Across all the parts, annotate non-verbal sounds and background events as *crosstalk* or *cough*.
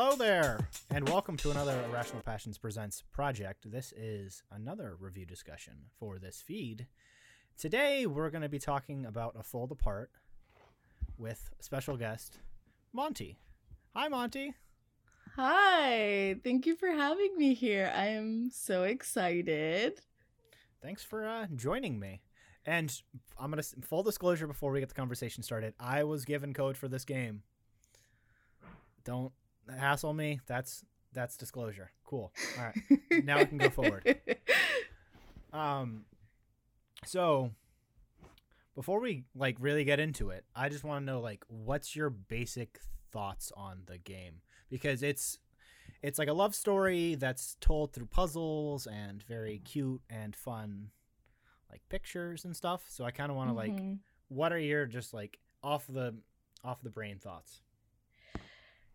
Hello there, and welcome to another Irrational Passions Presents project. This is another review discussion for this feed. Today, we're going to be talking about A Fold Apart with special guest Monty. Hi, Monty. Hi, thank you for having me here. I am so excited. Thanks for uh, joining me. And I'm going to full disclosure before we get the conversation started. I was given code for this game. Don't hassle me. That's that's disclosure. Cool. All right. *laughs* now we can go forward. Um so before we like really get into it, I just want to know like what's your basic thoughts on the game because it's it's like a love story that's told through puzzles and very cute and fun like pictures and stuff. So I kind of want to like Mhm. what are your just like off the off the brain thoughts?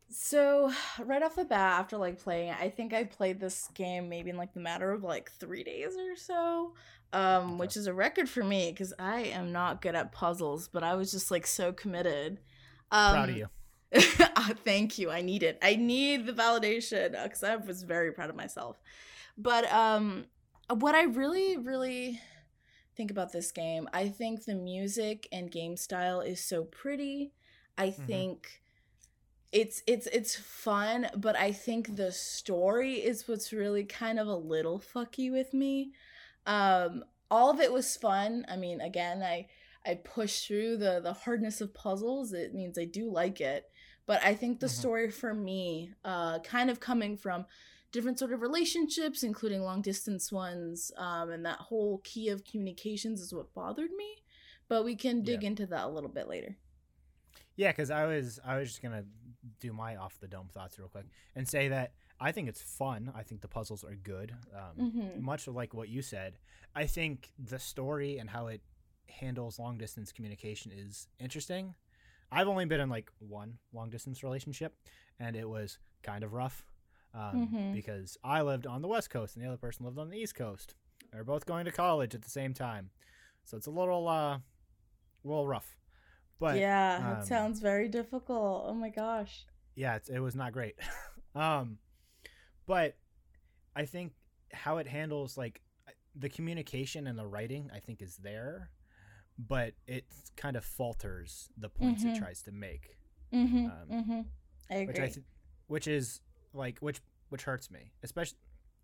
So, *sighs* right off the bat, after like playing it, I think I played this game maybe in like the matter of like three days or so, um, Okay. which is a record for me because I am not good at puzzles, but I was just like so committed. Um, Proud of you. *laughs* Ah, thank you. I need it. I need the validation because I was very proud of myself. But um, what I really, really think about this game, I think the music and game style is so pretty. I Mhm. think it's it's it's fun, but I think the story is what's really kind of a little fucky with me. Um, all of it was fun. I mean, again, I I push through the the hardness of puzzles. It means I do like it, but I think the Mhm. story for me, uh, kind of coming from different sort of relationships, including long distance ones, um, and that whole key of communications is what bothered me. But we can dig Yeah. into that a little bit later. Yeah, because I was I was just gonna do my off the dome thoughts real quick and say that I think it's fun. I think the puzzles are good. Um, Mhm. Much like what you said, I think the story and how it handles long distance communication is interesting. I've only been in like one long distance relationship, and it was kind of rough um, Mhm. because I lived on the west coast and the other person lived on the east coast. They were both going to college at the same time, so it's a little uh, a little rough. But yeah, um, sounds very difficult. Oh my gosh. yeah, it's, it was not great. *laughs* um, but I think how it handles like the communication and the writing, I think is there, but it kind of falters the points Mhm. it tries to make, Mm-hmm. Um, mm-hmm. I which. I th- which is like which which hurts me, especially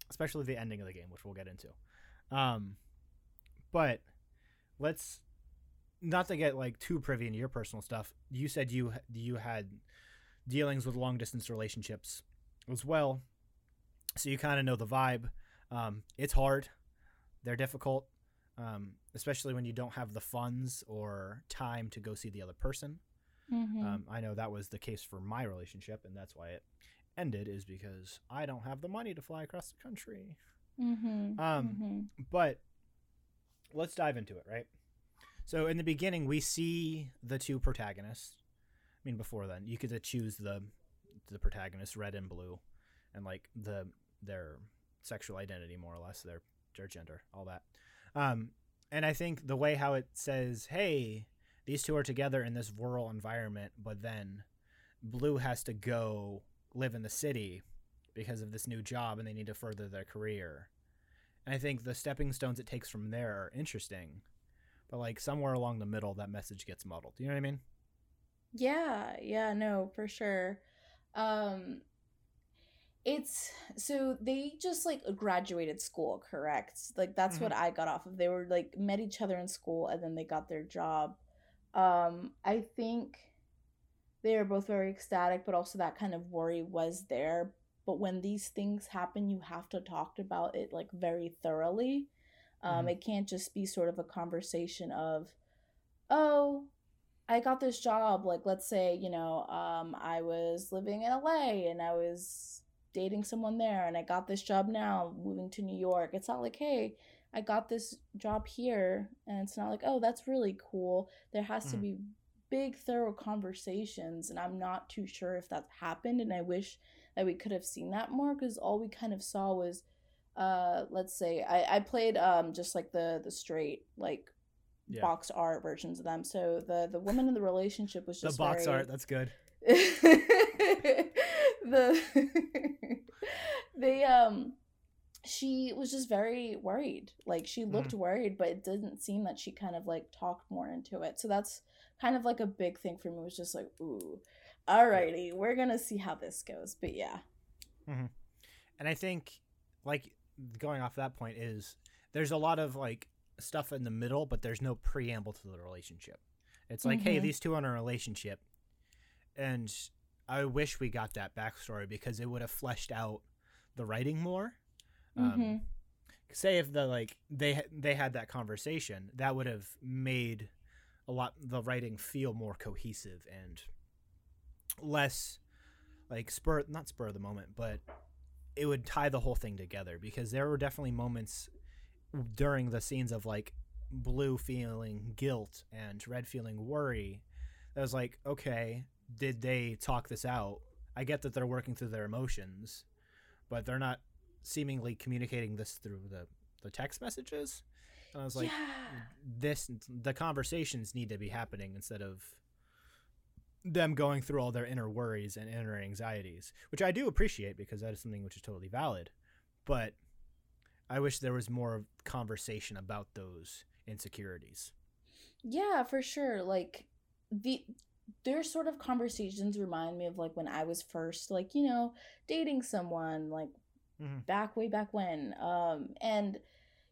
especially the ending of the game, which we'll get into. Um, but let's not to get like too privy into your personal stuff. You said you you had dealings with long distance relationships as well, so you kind of know the vibe. Um, it's hard; they're difficult, um, especially when you don't have the funds or time to go see the other person. Mhm. Um, I know that was the case for my relationship, and that's why it ended. Is because I don't have the money to fly across the country. Mhm. Um, Mhm. But let's dive into it, right? So in the beginning, we see the two protagonists. I mean, before then, you could choose the the protagonist, red and blue, and like the their sexual identity, more or less, their their gender, all that. Um, and I think the way how it says, "Hey, these two are together in this rural environment," but then blue has to go live in the city because of this new job, and they need to further their career. And I think the stepping stones it takes from there are interesting. But like somewhere along the middle that message gets muddled. You know what I mean? Yeah, yeah, no, for sure. Um it's so they just like graduated school, correct? Like that's what I got off of. They were like met each other in school and then they got their job. Um I think they are both very ecstatic, but also that kind of worry was there. But when these things happen, you have to talk about it like very thoroughly. Um, Mhm. It can't just be sort of a conversation of, oh, I got this job. Like, let's say, you know, um, I was living in LA and I was dating someone there and I got this job now, moving to New York. It's not like, hey, I got this job here. And it's not like, oh, that's really cool. There has to Mhm. be big, thorough conversations. And I'm not too sure if that's happened. And I wish that we could have seen that more because all we kind of saw was, uh, let's say I, I played um just like the the straight like yeah. box art versions of them. So the the woman in the relationship was just the box very... art. That's good. *laughs* the *laughs* they um she was just very worried. Like she looked mm. worried, but it didn't seem that she kind of like talked more into it. So that's kind of like a big thing for me. Was just like, ooh, alrighty, we're gonna see how this goes. But yeah. Mm-hmm. And I think, like going off that point is there's a lot of like stuff in the middle, but there's no preamble to the relationship. It's like, mm-hmm. hey, these two are in a relationship, and I wish we got that backstory because it would have fleshed out the writing more. Um, mm-hmm. Um, say if the like they they had that conversation, that would have made a lot the writing feel more cohesive and less like spur not spur of the moment, but it would tie the whole thing together because there were definitely moments during the scenes of like blue feeling guilt and red feeling worry that was like okay did they talk this out i get that they're working through their emotions but they're not seemingly communicating this through the the text messages and i was like yeah. this the conversations need to be happening instead of them going through all their inner worries and inner anxieties which i do appreciate because that is something which is totally valid but I wish there was more conversation about those insecurities. Yeah, for sure. Like the their sort of conversations remind me of like when I was first like, you know, dating someone like mm-hmm. back way back when. Um and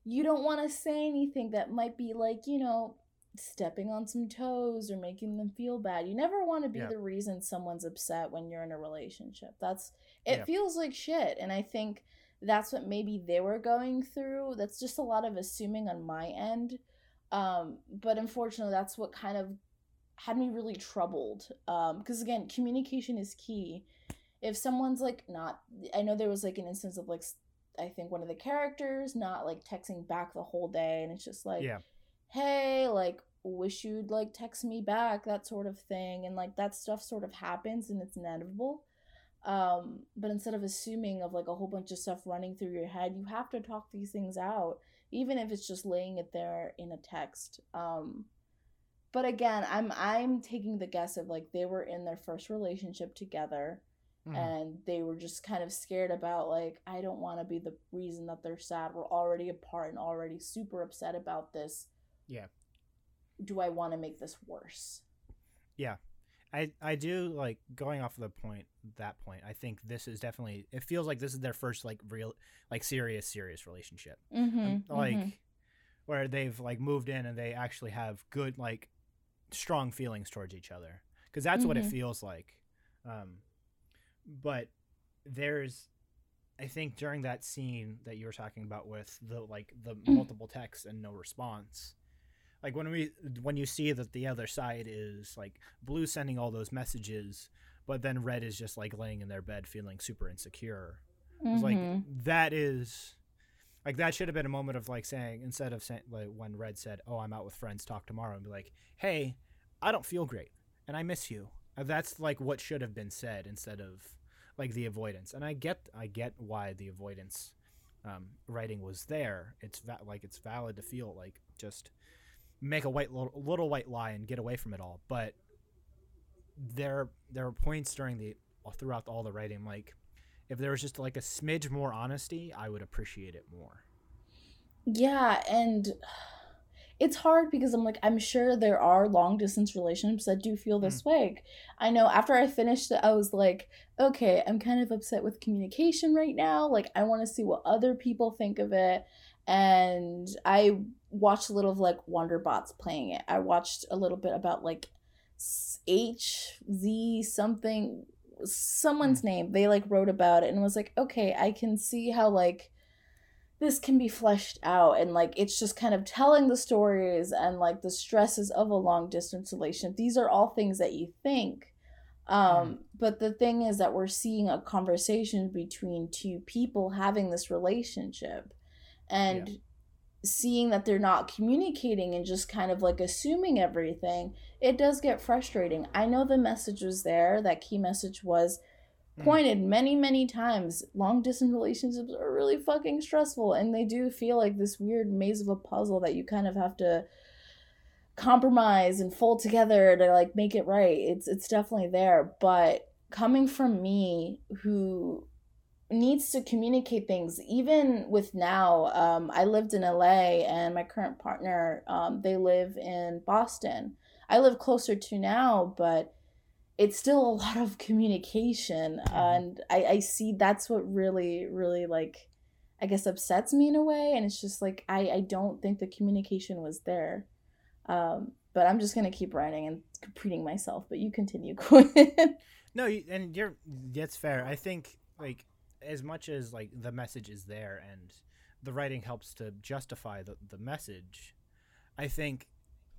you don't want to say anything that might be like, you know, stepping on some toes or making them feel bad. You never want to be yeah. the reason someone's upset when you're in a relationship. That's it yeah. feels like shit and I think that's what maybe they were going through. That's just a lot of assuming on my end. Um, but unfortunately, that's what kind of had me really troubled. Um, because again, communication is key. If someone's like not, I know there was like an instance of like, I think one of the characters not like texting back the whole day, and it's just like, yeah. hey, like, wish you'd like text me back, that sort of thing, and like that stuff sort of happens and it's inevitable. Um but instead of assuming of like a whole bunch of stuff running through your head you have to talk these things out even if it's just laying it there in a text. Um but again i'm i'm taking the guess of like they were in their first relationship together mm. and they were just kind of scared about like i don't want to be the reason that they're sad. We're already apart and already super upset about this yeah do i want to make this worse yeah I I do like going off of the point that point. I think this is definitely it feels like this is their first like real like serious serious relationship. Mm-hmm, um, like mm-hmm. where they've like moved in and they actually have good like strong feelings towards each other because that's mm-hmm. what it mm-hmm. feels like. Um, but there's I think during that scene that you were talking about with the like the mm. multiple texts and no response like when we when you see that the other side is like blue sending all those messages but then red is just like laying in their bed feeling super insecure mm-hmm. it's like mm-hmm. that is like that should have been a moment of like saying instead of saying like when red said oh i'm out with friends talk tomorrow and be like hey i don't feel great and i miss you uh, that's like what should have been said instead of like the avoidance and i get i get why the avoidance um, writing was there it's va- like it's valid to feel like just make a white little, little white lie and get away from it all. But there there are points during the throughout all the writing like if there was just like a smidge more honesty, I would appreciate it more. Yeah, and it's hard because I'm like, I'm sure there are long distance relationships that do feel this mm. way. I know after I finished it, I was like, okay, I'm kind of upset with communication right now. Like, I want to see what other people think of it and I watched a little of like Wanderbots playing it. I watched a little bit about like H Z something someone's hmm. name. They like wrote about it and was like, okay, I can see how like this can be fleshed out and like it's just kind of telling the stories and like the stresses of a long distance relation. These are all things that you think. Um, mm. but the thing is that we're seeing a conversation between two people having this relationship and yeah. seeing that they're not communicating and just kind of like assuming everything it does get frustrating i know the message was there that key message was mm. pointed many many times long distance relationships are really fucking stressful and they do feel like this weird maze of a puzzle that you kind of have to compromise and fold together to like make it right it's it's definitely there but coming from me who needs to communicate things. Even with now um, i lived in la and my current partner um, they live in boston. I live closer to now but it's still a *laughs* lot of communication. Mm-hmm. and I, I see that's what really really like i guess upsets me in a way. And it's just like i, I don't think the communication was there. Um, but i'm just gonna keep writing and repeating myself but you continue *laughs* Quinn. no and you're that's fair. I think like as much as like the message is there and the writing helps to justify the, the message i think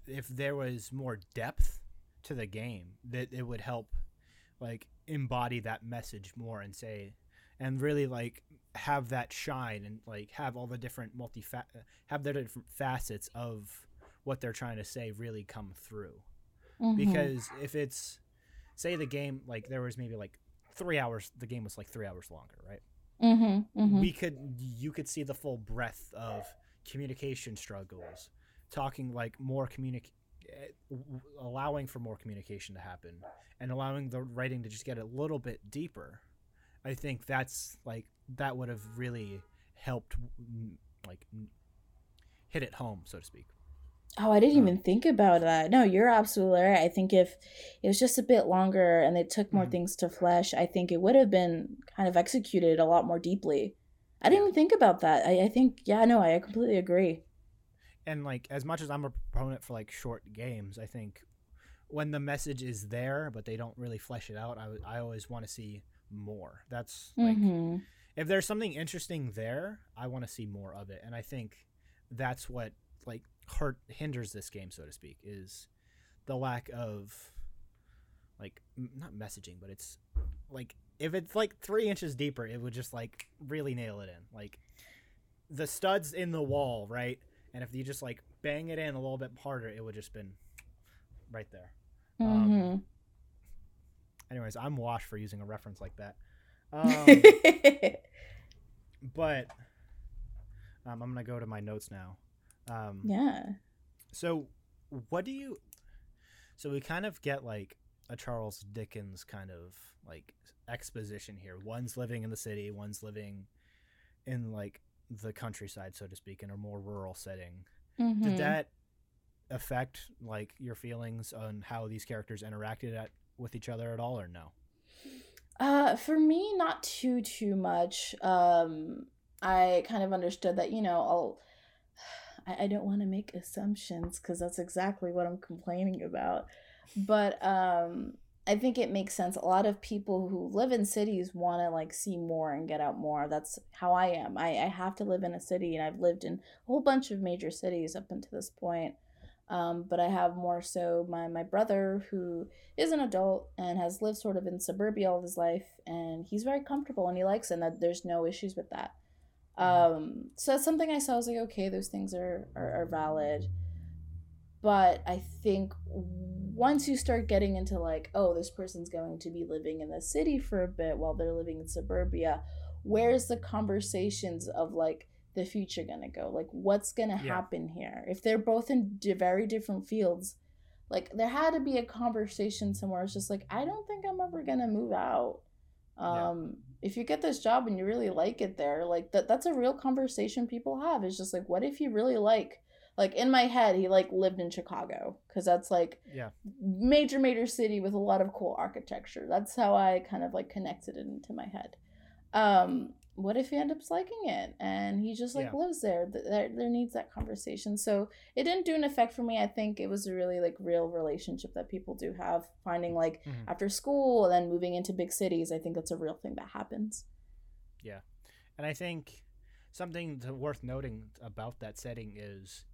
if there was more depth to the game that it would help like embody that message more and say and really like have that shine and like have all the different multi have their different facets of what they're trying to say really come through mm-hmm. because if it's say the game like there was maybe like three hours the game was like three hours longer right? Mm-hmm, mm-hmm. we could you could see the full breadth of communication struggles talking like more communic Eh, allowing for more communication to happen and allowing the writing to just get a little bit deeper. I think that's like that would have really helped like hit it home so to speak oh i didn't even think about that. No you're absolutely right. I think if it was just a bit longer and they took more mm-hmm. things to flesh i think it would have been kind of executed a lot more deeply. I didn't even think about that. I, I think yeah no i completely agree. And like as much as I'm a proponent for like short games, I think when the message is there but they don't really flesh it out, I, I always want to see more. That's like mm-hmm. if there's something interesting there, I want to see more of it, and I think that's what like hurt hinders this game, so to speak, is the lack of like m- not messaging, but it's like if it's like three inches deeper, it would just like really nail it in. Like the studs in the wall, right? and if you just like bang it in a little bit harder, it would just been right there. Um, mm-hmm. Um, anyways, I'm washed for using a reference like that. *laughs* Um, but um, I'm gonna go to my notes now. Um, yeah. So, what do you? So we kind of get like a Charles Dickens kind of like exposition here. One's living in the city, one's living in like the countryside, so to speak, in a more rural setting. Mm-hmm. Did that affect like your feelings on how these characters interacted at with each other at all, or no? Uh, for me, not too too much. Um, I kind of understood that you know I'll. I, I don't want to make assumptions because that's exactly what I'm complaining about. But um, I think it makes sense. A lot of people who live in cities want to like see more and get out more. That's how I am. I, I have to live in a city, and I've lived in a whole bunch of major cities up until this point. Um, but I have more so my, my brother who is an adult and has lived sort of in suburbia all his life, and he's very comfortable and he likes it, and that there's no issues with that. Mm-hmm. Um, so that's something I saw. I was like, okay, those things are, are, are valid. But I think once you start getting into like, oh, this person's going to be living in the city for a bit while they're living in suburbia, where's the conversations of like the future gonna go? Like, what's gonna yeah. happen here? If they're both in very different fields, like there had to be a conversation somewhere. It's just like, I don't think I'm ever gonna move out. Um, yeah. If you get this job and you really like it there, like that that's a real conversation people have. It's just like, what if you really like like in my head he like lived in chicago because that's like yeah major major city with a lot of cool architecture that's how i kind of like connected it into my head um what if he ends up liking it and he just like yeah. lives there? there there needs that conversation so it didn't do an effect for me i think it was a really like real relationship that people do have finding like mm-hmm. after school and then moving into big cities i think that's a real thing that happens yeah and i think something to, worth noting about that setting is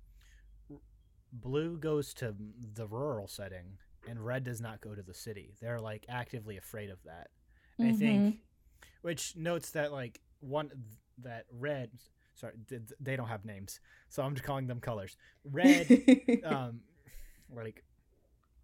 Blue goes to the rural setting and Red does not go to the city. They're like actively afraid of that. Mm-hmm. I think mm-hmm. which notes that like one that Red sorry they don't have names. So I'm just calling them colors. Red *laughs* um like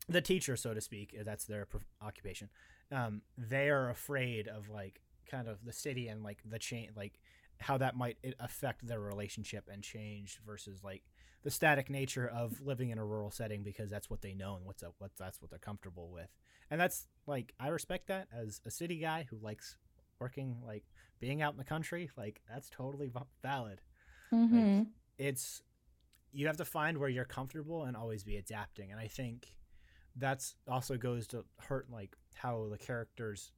the teacher so to speak, that's their occupation. Um they are afraid of like kind of the city and like the chain like how that might affect their relationship and change versus like the static nature of living in a rural setting because that's what they know and what's up, what that's what they're comfortable with. And that's like I respect that as a city guy who likes working like being out in the country like that's totally v- valid Mm-hmm. it's you have to find where you're comfortable and always be adapting and i think that's also goes to hurt like how the characters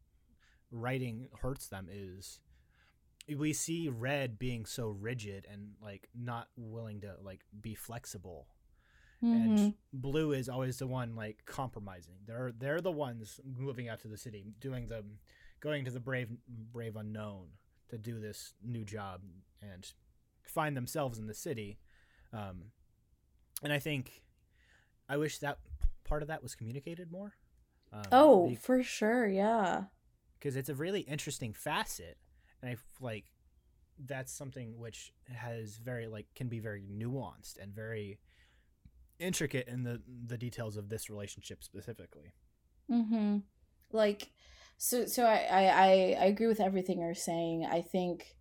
writing hurts them is we see red being so rigid and like not willing to like be flexible Mm-hmm. and blue is always the one like compromising they're they're the ones moving out to the city doing the going to the brave brave unknown to do this new job and find themselves in the city um and i think i wish that part of that was communicated more um, oh, for sure. Yeah. because it's a really interesting facet and I like that's something which has very like can be very nuanced and very intricate in the the details of this relationship specifically Mm-hmm. Like, so, so I, I, I agree with everything you're saying. I think,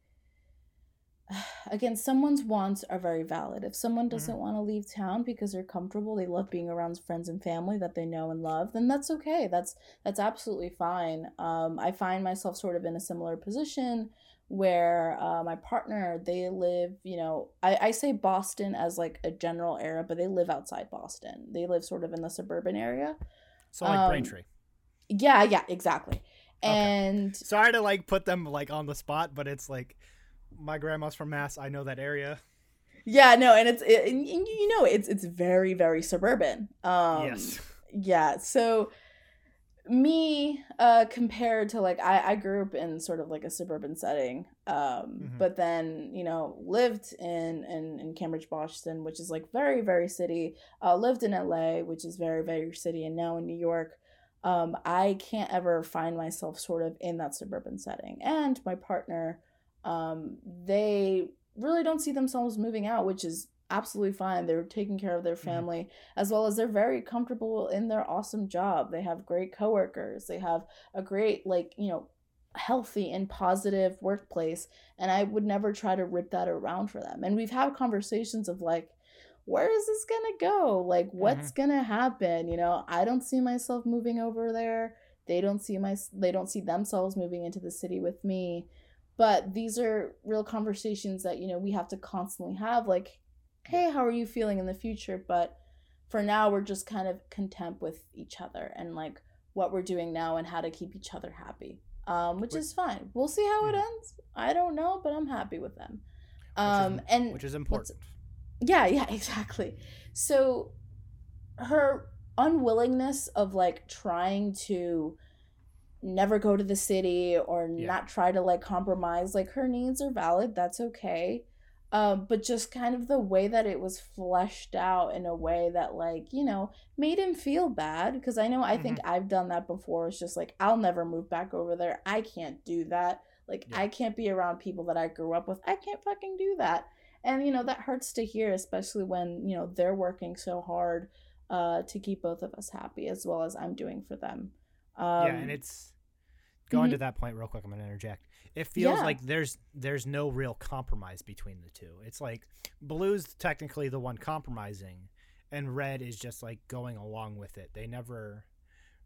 *sighs* again, someone's wants are very valid. If someone doesn't want to leave town because they're comfortable, they love being around friends and family that they know and love, then that's okay. That's that's absolutely fine. Um, I find myself sort of in a similar position where uh, my partner they live you know I, I say boston as like a general area but they live outside boston they live sort of in the suburban area so like Um, braintree yeah, yeah, exactly. Okay. And sorry to like put them like on the spot but it's like my grandma's from mass i know that area yeah, no, and it's it, and you know it's it's very very suburban. Um yes yeah, so me uh compared to like I I grew up in sort of like a suburban setting. Um Mhm. but then, you know, lived in in in Cambridge, Boston, which is like very very city. Uh lived in LA, which is very very city and now in New York. Um I can't ever find myself sort of in that suburban setting. And my partner um they really don't see themselves moving out, which is absolutely fine. They're taking care of their Mhm. family as well as they're very comfortable in their awesome job. They have great coworkers. They have a great like, you know, healthy and positive workplace and I would never try to rip that around for them. And we've had conversations of like where is this going to go? Like what's going to happen? You know, I don't see myself moving over there. They don't see my they don't see themselves moving into the city with me. But these are real conversations that, you know, we have to constantly have like hey, how are you feeling in the future? But for now, we're just kind of content with each other and like what we're doing now and how to keep each other happy, um, which Which- is fine. We'll see how it Mhm. ends. I don't know, but I'm happy with them. Which is- Um, and which is important yeah, yeah, *laughs* exactly. So her unwillingness of like trying to never go to the city or Yeah. not try to like compromise, like her needs are valid, that's okay. Um, but just kind of the way that it was fleshed out in a way that like, you know, made him feel bad because I know I think I've done that before. It's just like I'll never move back over there. I can't do that. Like Yeah. I can't be around people that I grew up with. I can't fucking do that and you know that hurts to hear especially when you know they're working so hard uh to keep both of us happy as well as i'm doing for them. Um yeah and it's going mhm. to that point real quick i'm going to interject. It feels Yeah. like there's there's no real compromise between the two. It's like blue's technically the one compromising and red is just like going along with it. They never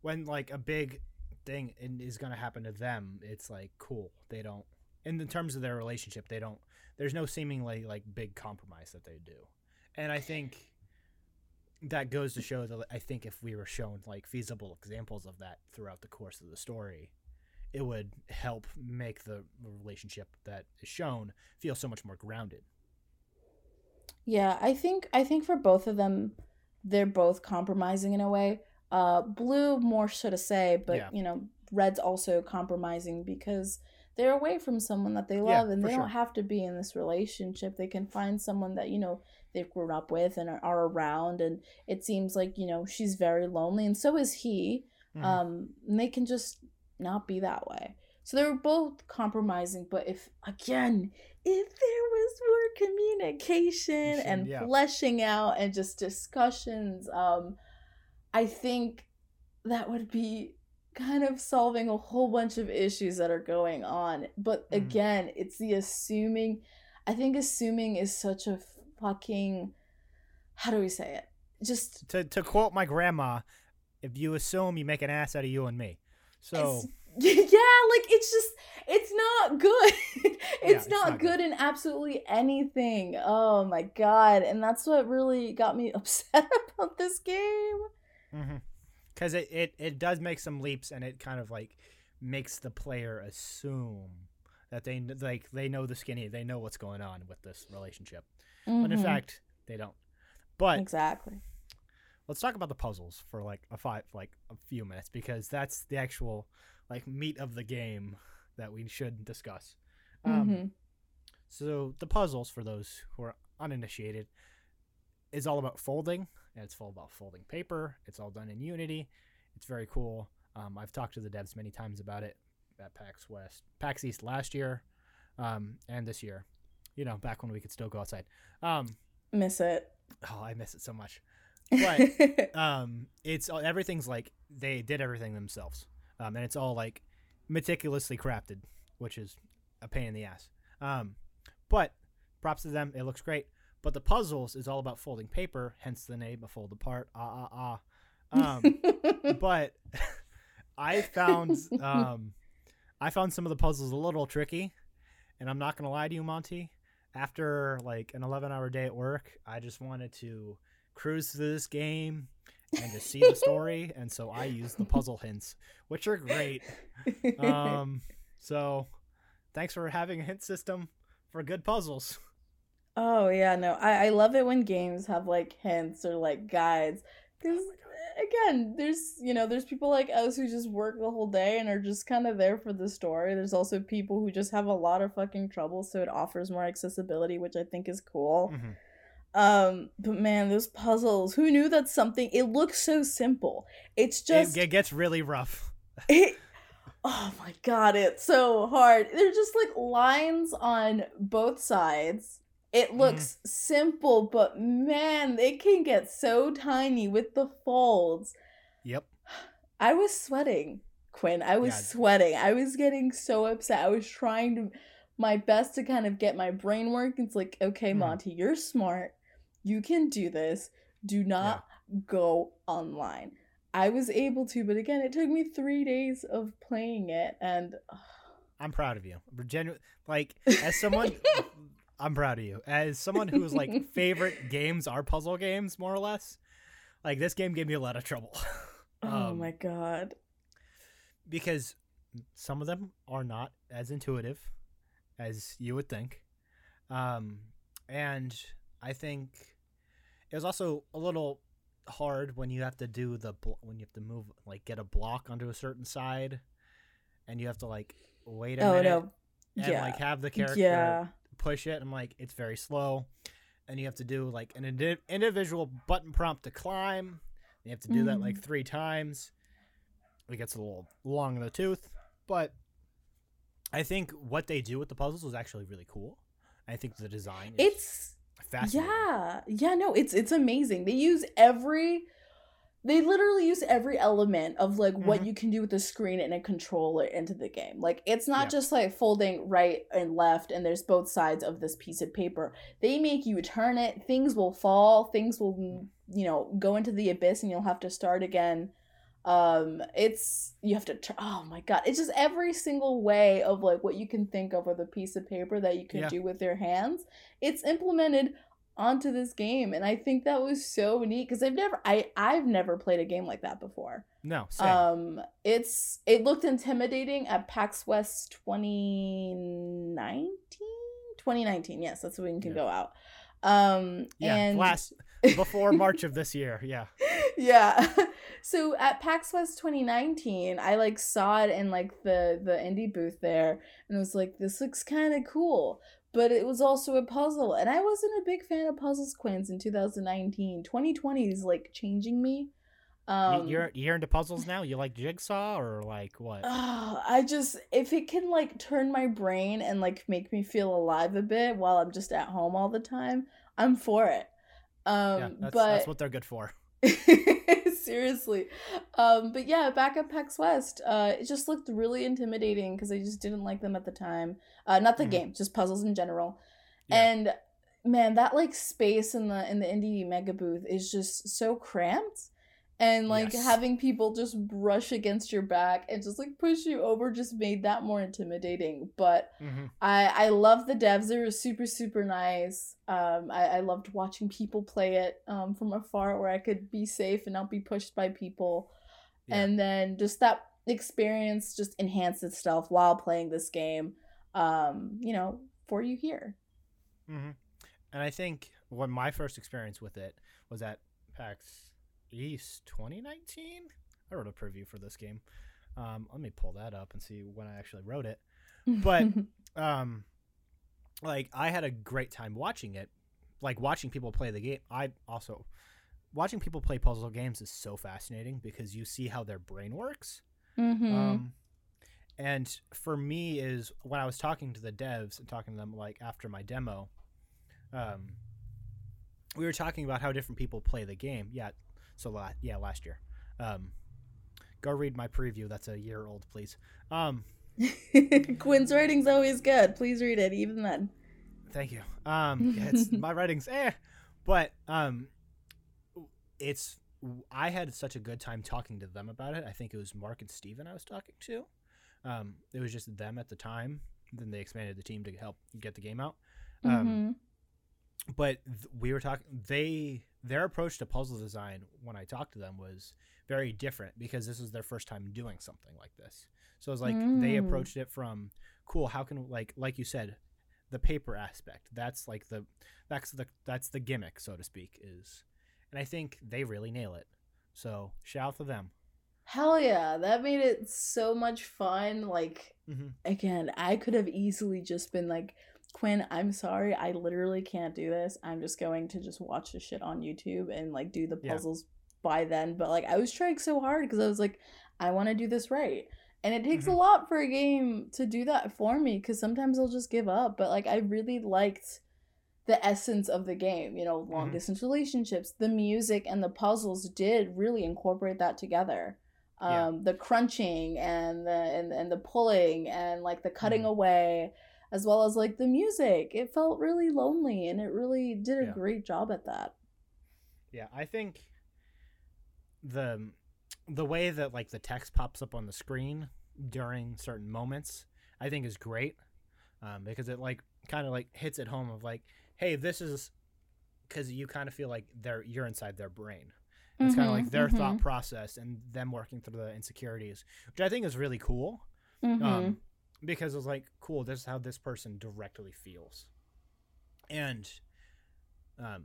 when like a big thing is going to happen to them it's like cool. They don't in the terms of their relationship they don't there's no seemingly like big compromise that they do. And i think that goes to show that i think if we were shown like feasible examples of that throughout the course of the story it would help make the relationship that is shown feel so much more grounded. Yeah i think i think for both of them they're both compromising in a way. Uh blue more so to say but Yeah. you know red's also compromising because they're away from someone that they Yeah, love and they sure. don't have to be in this relationship they can find someone that you know they've grown up with and are, around and it seems like you know she's very lonely and so is he Mhm. um and they can just not be that way so they were both compromising but if again if there was more communication and Yeah. fleshing out and just discussions um i think that would be kind of solving a whole bunch of issues that are going on but Mhm. again it's the assuming i think assuming is such a fucking how do we say it just to, to quote my grandma if you assume you make an ass out of you and me so *laughs* yeah, like it's just it's not good. *laughs* it's, it's not, not good in absolutely anything. Oh my god. And that's what really got me *laughs* upset about this game. Because it, it it does make some leaps and it kind of like makes the player assume that they like they know the skinny they know what's going on with this relationship. But in fact they don't. But exactly. let's talk about the puzzles for like a five like a few minutes because that's the actual like meat of the game that we should discuss. Um, Mhm. so the puzzles for those who are uninitiated is all about folding and it's all about folding paper. It's all done in unity. It's very cool. Um, i've talked to the devs many times about it at pax west pax east last year um, and this year you know back when we could still go outside. Um, Miss it. oh i miss it so much. But *laughs* um it's all- everything's like they did everything themselves. Um and it's all like meticulously crafted which is a pain in the ass. Um but props to them. It looks great but the puzzles is all about folding paper hence the name a fold apart ah ah ah. Um *laughs* but *laughs* i found um i found some of the puzzles a little tricky and i'm not gonna lie to you monty. After like an 11 hour day at work i just wanted to cruise through this game and to see the story *laughs* and so i used the puzzle hints which are great. Um so thanks for having a hint system for good puzzles oh yeah, no. I, I love it when games have like hints or like guides. Because again, there's you know, there's people like us who just work the whole day and are just kind of there for the story. There's also people who just have a lot of fucking trouble, so it offers more accessibility, which I think is cool. Mhm. Um, but man, those puzzles, who knew that something it looks so simple. It's just it, it gets really rough *laughs* it, oh my god, it's so hard. They're just like lines on both sides. It looks simple, but man, they can get so tiny with the folds. yep I was sweating, Quinn. I was Yeah. sweating. I was getting so upset. I was trying to my best to kind of get my brain working. It's like, okay, Mhm. Monty, you're smart. You can do this. Do not go online. I was able to, but again, it took me three days of playing it, and i'm proud of you Genu- like as *laughs* someone i'm proud of you. As someone whose like *laughs* favorite games are puzzle games more or less like this game gave me a lot of trouble. *laughs* Oh Um, my god, because some of them are not as intuitive as you would think. Um and i think it was also a little hard when you have to do the bl- when you have to move like get a block onto a certain side and you have to like wait a oh minute no, and yeah, like have the character yeah, push it. I'm like, it's very slow, and you have to do like an indi- individual button prompt to climb. You have to do that Mhm. like three times. It gets a little long in the tooth, but I think what they do with the puzzles is actually really cool. I think the design is it's fascinating. yeah, yeah. No, it's it's amazing. They use every. They literally use every element of like what Mhm. you can do with the screen and a controller into the game. Like it's not Yeah. just like folding right and left and there's both sides of this piece of paper. They make you turn it, things will fall, things will you know, go into the abyss and you'll have to start again. Um it's you have to oh my god, it's just every single way of like what you can think of with a piece of paper that you can Yeah. do with your hands. It's implemented onto this game and I think that was so neat because I've never I I've never played a game like that before. No, same. Um, it's it looked intimidating at PAX West 2019. 2019, yes, that's when you can Yeah. go out. Um, yeah, and last *laughs* before March of this year. Yeah, yeah. *laughs* So at PAX West 2019, I like saw it in like the the indie booth there, and was like, this looks kind of cool. But it was also a puzzle, and I wasn't a big fan of puzzles quins in 2019. 2020 is like changing me. Um, you're you're into puzzles now. You like Jigsaw or like what? Ah, I just if it can like turn my brain and like make me feel alive a bit while I'm just at home all the time, I'm for it. Um yeah, that's, but that's what they're good for. *laughs* seriously. Um but yeah, back at PAX West, uh it just looked really intimidating because I just didn't like them at the time. Uh not the Mhm. game, just puzzles in general. Yeah. And man, that like space in the in the indie mega booth is just so cramped and like Yes. having people just brush against your back and just like push you over just made that more intimidating but Mhm. i i love the devs they were super super nice um i, I loved watching people play it um from afar where i could be safe and not be pushed by people Yeah. and then just that experience just enhanced itself while playing this game um you know for you here mm-hmm. And I think when my first experience with it was at PAX East 2019. I wrote a preview for this game. Um, let me pull that up and see when I actually wrote it. But- *laughs* Um, like I had a great time watching it. Like watching people play the game. I also watching people play puzzle games is so fascinating because you see how their brain works. Mhm. Um, and for me is when I was talking to the devs and talking to them like after my demo, um, we were talking about how different people play the game. Yeah, so la- yeah, last year. Um, go read my preview. That's a year old, please. Um, *laughs* Quinn's writing's always good. Please read it, even then. thank you. Um, yeah, it's *laughs* my writing's eh, but um, it's I had such a good time talking to them about it. I think it was Mark and Steven I was talking to. Um, it was just them at the time. Then they expanded the team to help get the game out. Um, Mhm. But th- we were talking they their approach to puzzle design when i talked to them was very different because this was their first time doing something like this so it's like they Mm. approached it from cool how can like like you said the paper aspect that's like the that's the that's the gimmick so to speak is and i think they really nail it so shout out to them Hell yeah, that made it so much fun. Like, hmm again, I could have easily just been like, Quinn, I'm sorry, I literally can't do this. I'm just going to just watch the shit on YouTube and like do the Yeah. puzzles by then. But like, I was trying so hard because I was like, I want to do this right. And it takes Mhm. a lot for a game to do that for me because sometimes I'll just give up. But like, I really liked the essence of the game, you know, long Mhm. distance relationships, the music and the puzzles did really incorporate that together. Yeah. Um, the crunching and the and, and the pulling and like the cutting Mhm. away as well as like the music. It felt really lonely and it really did a Yeah. great job at that. Yeah, I think the the way that like the text pops up on the screen during certain moments, I think is great um, because it like kind of like hits it home of like, hey, this is because you kind of feel like they're you're inside their brain. It's kind of like their thought mhm, process and them working through the insecurities, which I think is really cool. mhm. Um, because it's like, cool, this is how this person directly feels. And um,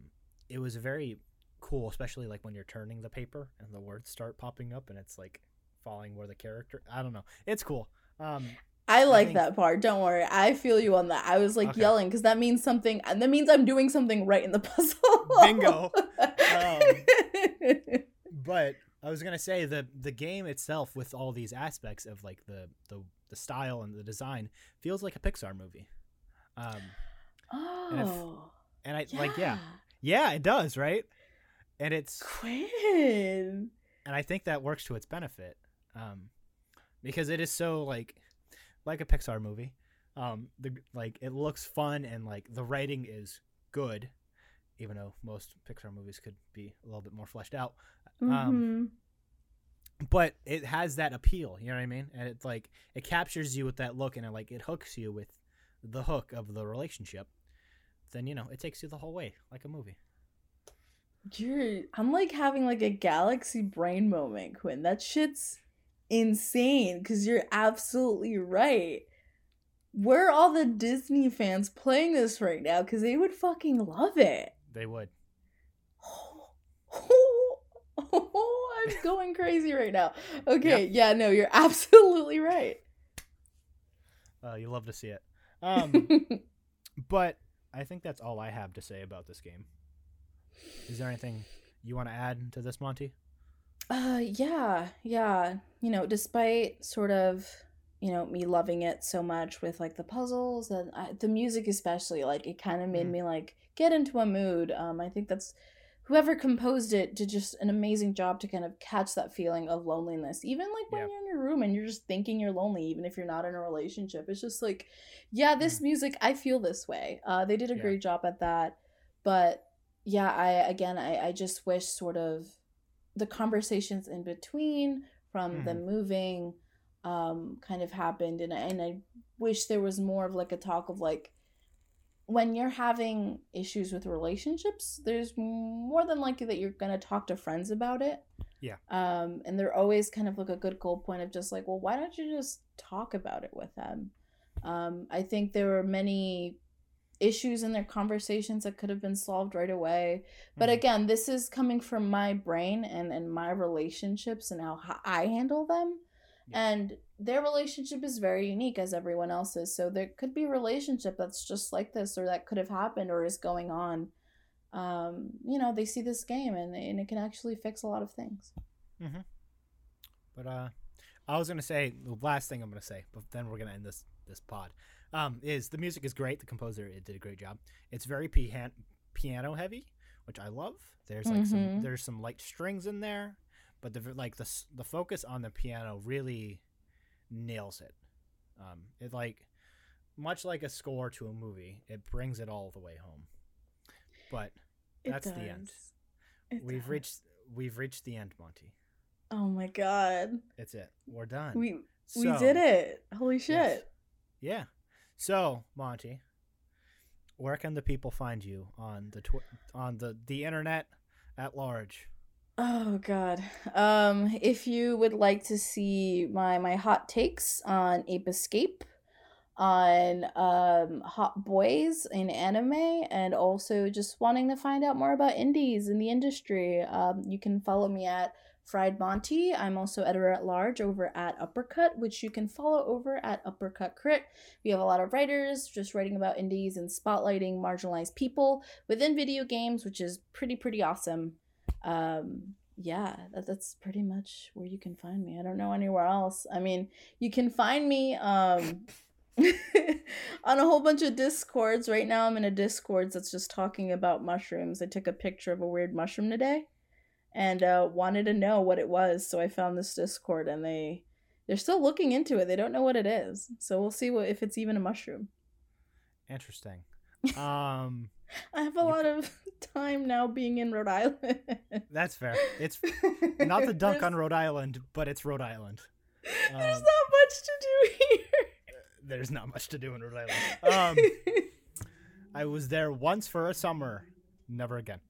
it was very cool, especially like when you're turning the paper and the words start popping up and it's like falling where the character. I don't know. It's cool. Um, I like think- that part. Don't worry. I feel you on that. I was like Okay. yelling because that means something. and That means I'm doing something right in the *laughs* puzzle. Bingo. *laughs* *laughs* but I was gonna say the the game itself, with all these aspects of like the the the style and the design, feels like a Pixar movie. Um, oh, and I like yeah, yeah, it does, right? And it's Quinn. and I think that works to its benefit, um, because it is so like like a Pixar movie. Um, the like it looks fun and like the writing is good, even though most Pixar movies could be a little bit more fleshed out. Um, Mhm. But it has that appeal, you know what I mean? And it's like it captures you with that look, and it like it hooks you with the hook of the relationship. Then you know it takes you the whole way, like a movie. You're I'm like having like a galaxy brain moment, Quinn. That shit's insane because you're absolutely right. Where are all the Disney fans playing this right now? Because they would fucking love it. They would. *laughs* I'm going crazy right now. Okay, yeah, no, you're *laughs* absolutely right. Uh, you love to see it. Um, *laughs* but I think that's all I have to say about this game. Is there anything you want to add to this, Monty? Uh, yeah, yeah. You know, despite sort of, you know, me loving it so much with like the puzzles and uh, the music, especially, like it kind of made Mhm. me like get into a mood. Um, I think that's whoever composed it did just an amazing job to kind of catch that feeling of loneliness. Even like when Yeah. you're in your room and you're just thinking you're lonely, even if you're not in a relationship, it's just like, yeah, this music, I feel this way. Uh, they did a Yeah. great job at that, but yeah, I again, I I just wish sort of the conversations in between from Mhm. them moving um kind of happened and I, and I wish there was more of like a talk of like when you're having issues with relationships there's more than likely that you're going to talk to friends about it Yeah. um and they're always kind of like a good goal point of just like well why don't you just talk about it with them um i think there were many issues in their conversations that could have been solved right away but Mhm. again this is coming from my brain and and my relationships and how I handle them Yeah. and their relationship is very unique as everyone else's so there could be a relationship that's just like this or that could have happened or is going on um you know they see this game and, and it can actually fix a lot of things But uh, I was gonna say the last thing I'm gonna say, but then we're gonna end this this pod. Um, is the music is great. The composer it did a great job. It's very pian- piano heavy, which I love. There's like some Mhm. there's some light strings in there, but the like the the focus on the piano really nails it. Um, it like much like a score to a movie, it brings it all the way home. But That's the end. It we've does. reached we've reached the end, Monty. oh my god It's it. We're done. we we did it holy shit Yes. Yeah. So, Monty, where can the people find you on the tw- on the the internet at large? Oh god. Um if you would like to see my my hot takes on Ape Escape, on um Hot Boys in anime and also just wanting to find out more about indies in the industry, um you can follow me at Fried Monty. I'm also editor at large over at Uppercut, which you can follow over at Uppercut Crit. We have a lot of writers just writing about indies and spotlighting marginalized people within video games, which is pretty pretty awesome um yeah that, that's pretty much where you can find me. I don't know anywhere else. I mean you can find me um *laughs* on a whole bunch of discords. Right now i'm in a discord that's just talking about mushrooms. I took a picture of a weird mushroom today and uh wanted to know what it was so i found this discord and they they're still looking into it. They don't know what it is. So we'll see what if it's even a mushroom. Interesting. Um, *laughs* i have a lot of time now being in rhode island *laughs* that's fair. It's *laughs* not the dunk on Rhode Island, but it's Rhode Island. There's Um, not much to do here. *laughs* There's not much to do in Rhode Island. Um, I was there once for a summer, never again.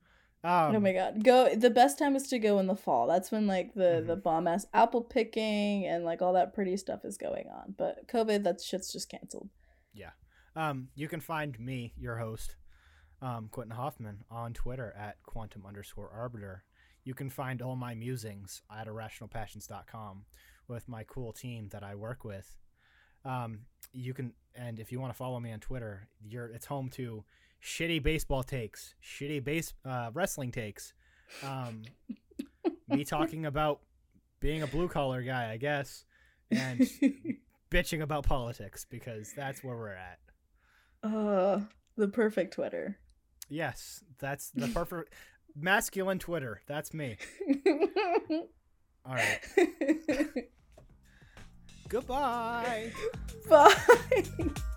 Um, oh my god. Go the best time is to go in the fall. That's when like the the Mhm. bomb ass apple picking and like all that pretty stuff is going on. But COVID that shit's just canceled. Yeah. Um, you can find me, your host, um, Quentin Hoffman, on Twitter at quantum underscore arbiter. You can find all my musings at irrationalpassions.com with my cool team that I work with. Um, you can, and if you want to follow me on Twitter, you're it's home to shitty baseball takes, shitty base uh, wrestling takes, um, me *laughs* talking about being a blue collar guy, I guess, and *laughs* bitching about politics because that's where we're at. uh the perfect Twitter. Yes, that's the perfect masculine Twitter. That's me. *laughs* All right. *laughs* Goodbye. Bye. *laughs*